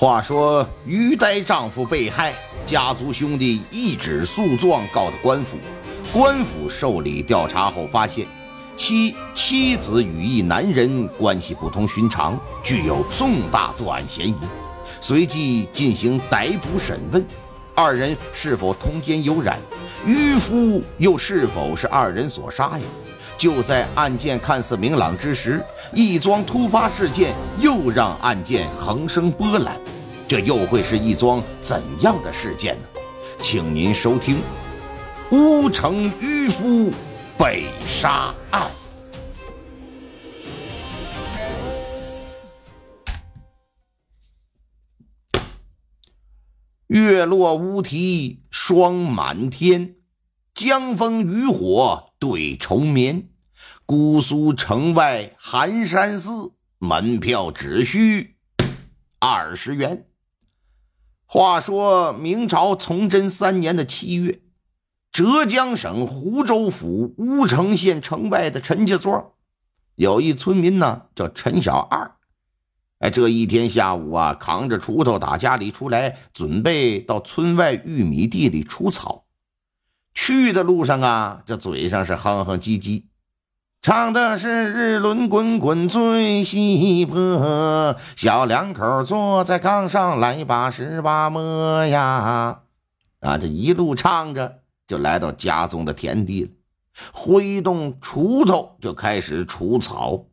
话说于呆丈夫被害，家族兄弟一纸诉状告的官府。官府受理调查后发现，其妻子与一男人关系不同寻常，具有重大作案嫌疑。随即进行逮捕审问，二人是否通奸有染？渔夫又是否是二人所杀呀？就在案件看似明朗之时，一桩突发事件又让案件横生波澜。这又会是一桩怎样的事件呢？请您收听《乌城渔夫被杀案》。月落乌啼霜满天，江枫渔火对愁眠。姑苏城外寒山寺，门票只需二十元。话说明朝崇祯三年的七月，浙江省湖州府乌城县城外的陈家庄，有一村民呢，叫陈小二。哎，这一天下午啊，扛着锄头打家里出来，准备到村外玉米地里除草。去的路上啊，这嘴上是哼哼唧唧。唱的是日轮滚滚最稀薄，小两口坐在炕上来把十八摸呀！啊，这一路唱着就来到家中的田地了，挥动锄头就开始除草。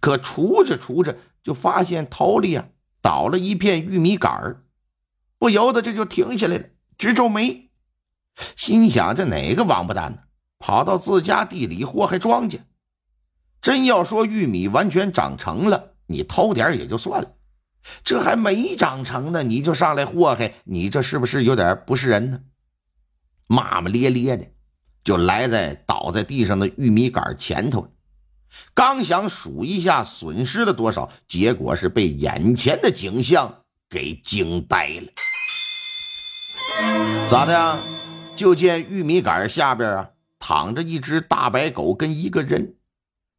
可除着除着，就发现头里啊倒了一片玉米杆儿，不由得这就停下来了，直皱眉，心想：这哪个王八蛋呢，跑到自家地里祸害庄稼？真要说玉米完全长成了，你偷点也就算了，这还没长成呢，你就上来祸害，你这是不是有点不是人呢？骂骂咧咧的，就来在倒在地上的玉米杆前头，刚想数一下损失了多少，结果是被眼前的景象给惊呆了。咋的呀？就见玉米杆下边啊，躺着一只大白狗跟一个人。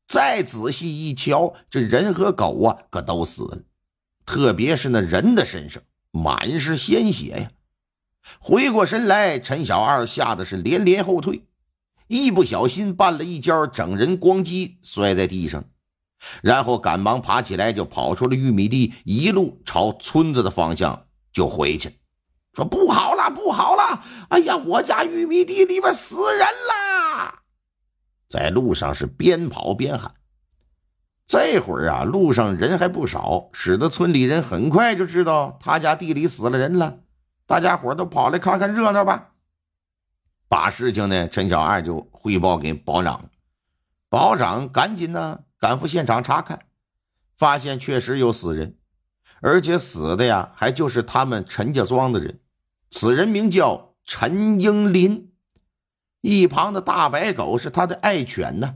再仔细一瞧，这人和狗啊，可都死了，特别是那人的身上满是鲜血呀！回过神来，陈小二吓得是连连后退，一不小心绊了一跤，整人咣叽摔在地上，然后赶忙爬起来，就跑出了玉米地，一路朝村子的方向就回去，说：“不好了，不好了！哎呀，我家玉米地里边死人了！”在路上是边跑边喊，这会儿啊，路上人还不少，使得村里人很快就知道他家地里死了人了。大家伙都跑来看看热闹吧。把事情呢，陈小二就汇报给保长，保长赶紧呢赶赴现场查看，发现确实有死人，而且死的呀还就是他们陈家庄的人。此人名叫陈英林。一旁的大白狗是他的爱犬呢。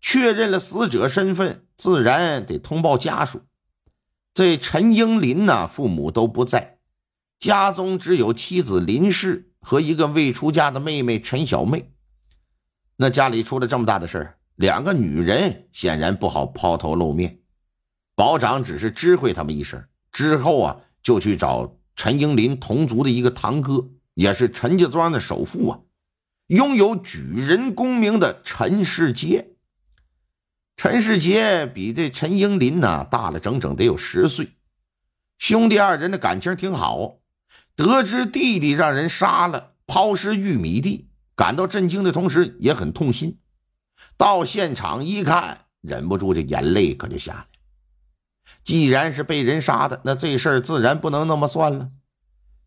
确认了死者身份，自然得通报家属。这陈英林呢，父母都不在，家中只有妻子林氏和一个未出嫁的妹妹陈小妹。那家里出了这么大的事，两个女人显然不好抛头露面。保长只是知会他们一声，之后啊，就去找陈英林同族的一个堂哥，也是陈家庄的首富啊。拥有举人功名的陈世杰，陈世杰比这陈英林呢大了整整得有十岁，兄弟二人的感情挺好。得知弟弟让人杀了，抛尸玉米地，感到震惊的同时也很痛心。到现场一看，忍不住这眼泪可就下来。既然是被人杀的，那这事儿自然不能那么算了。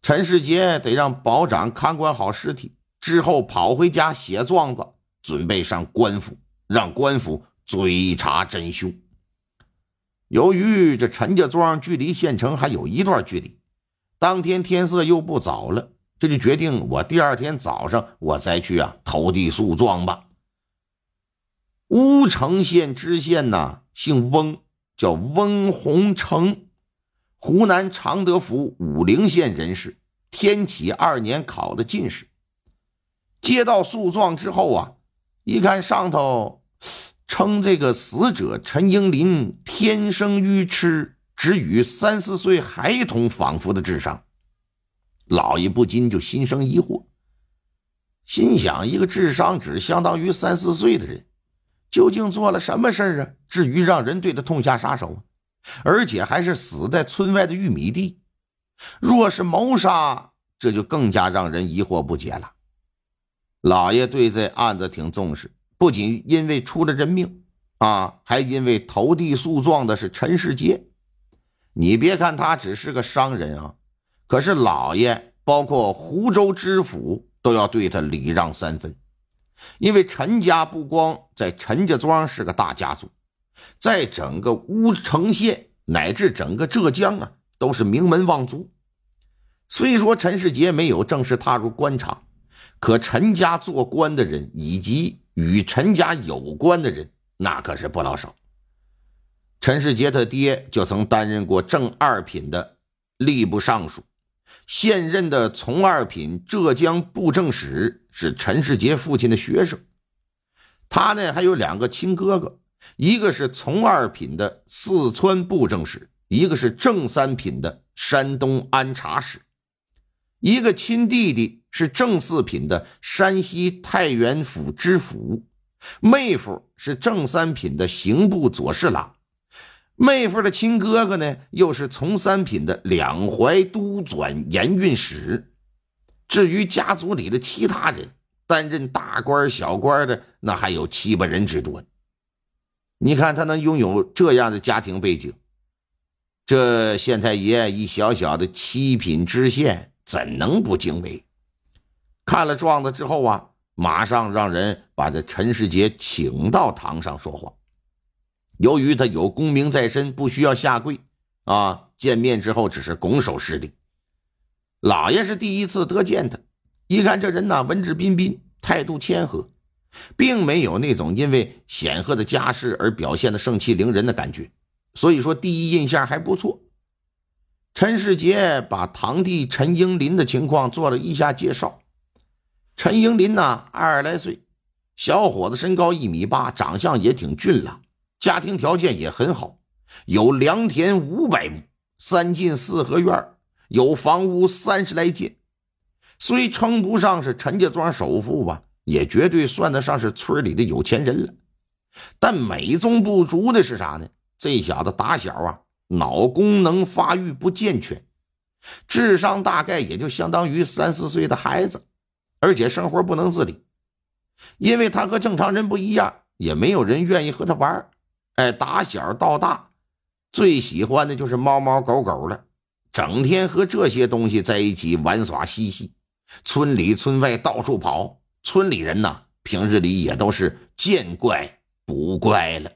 陈世杰得让保长看管好尸体。之后跑回家写状子，准备上官府，让官府追查真凶。由于这陈家庄距离县城还有一段距离，当天天色又不早了，这就决定我第二天早上我再去啊投递诉状吧。乌城县知县呢，姓翁，叫翁洪成，湖南常德府武陵县人士，天启二年考的进士。接到诉状之后啊，一看上头称这个死者陈英林天生愚痴，只与三四岁孩童仿佛的智商。老爷不禁就心生疑惑，心想：一个智商只相当于三四岁的人，究竟做了什么事啊？至于让人对他痛下杀手，而且还是死在村外的玉米地。若是谋杀，这就更加让人疑惑不解了。老爷对这案子挺重视，不仅因为出了人命啊，还因为投递诉状的是陈世杰。你别看他只是个商人啊。可是老爷，包括湖州知府，都要对他礼让三分，因为陈家不光在陈家庄是个大家族，在整个乌城县乃至整个浙江啊，都是名门望族。虽说陈世杰没有正式踏入官场，可陈家做官的人以及与陈家有关的人，那可是不老少。陈世杰他爹就曾担任过正二品的吏部尚书。现任的从二品浙江布政使是陈世杰父亲的学生，他呢还有两个亲哥哥，一个是从二品的四川布政使，一个是正三品的山东安察使，一个亲弟弟是正四品的山西太原府知府，妹夫是正三品的刑部左侍郎。妹夫的亲哥哥呢，又是从三品的两淮都转盐运使。至于家族里的其他人，担任大官小官的，那还有七八人之多。你看他能拥有这样的家庭背景，这县太爷一小小的七品知县，怎能不惊为？看了状子之后啊，马上让人把这陈世杰请到堂上说话。由于他有功名在身，不需要下跪，啊，见面之后只是拱手施礼。老爷是第一次得见他，一看这人呐，文质彬彬，态度谦和，并没有那种因为显赫的家世而表现的盛气凌人的感觉，所以说第一印象还不错。陈世杰把堂弟陈英林的情况做了一下介绍。陈英林呢，二十来岁，小伙子，身高一米八，长相也挺俊朗。家庭条件也很好，有良田五百亩，三进四合院，有房屋三十来间。虽称不上是陈家庄首富吧，也绝对算得上是村里的有钱人了。但美中不足的是啥呢？这小子打小啊，脑功能发育不健全，智商大概也就相当于三四岁的孩子，而且生活不能自理。因为他和正常人不一样，也没有人愿意和他玩。哎，打小到大，最喜欢的就是猫猫狗狗了，整天和这些东西在一起玩耍嬉戏，村里村外到处跑。村里人呐，平日里也都是见怪不怪了。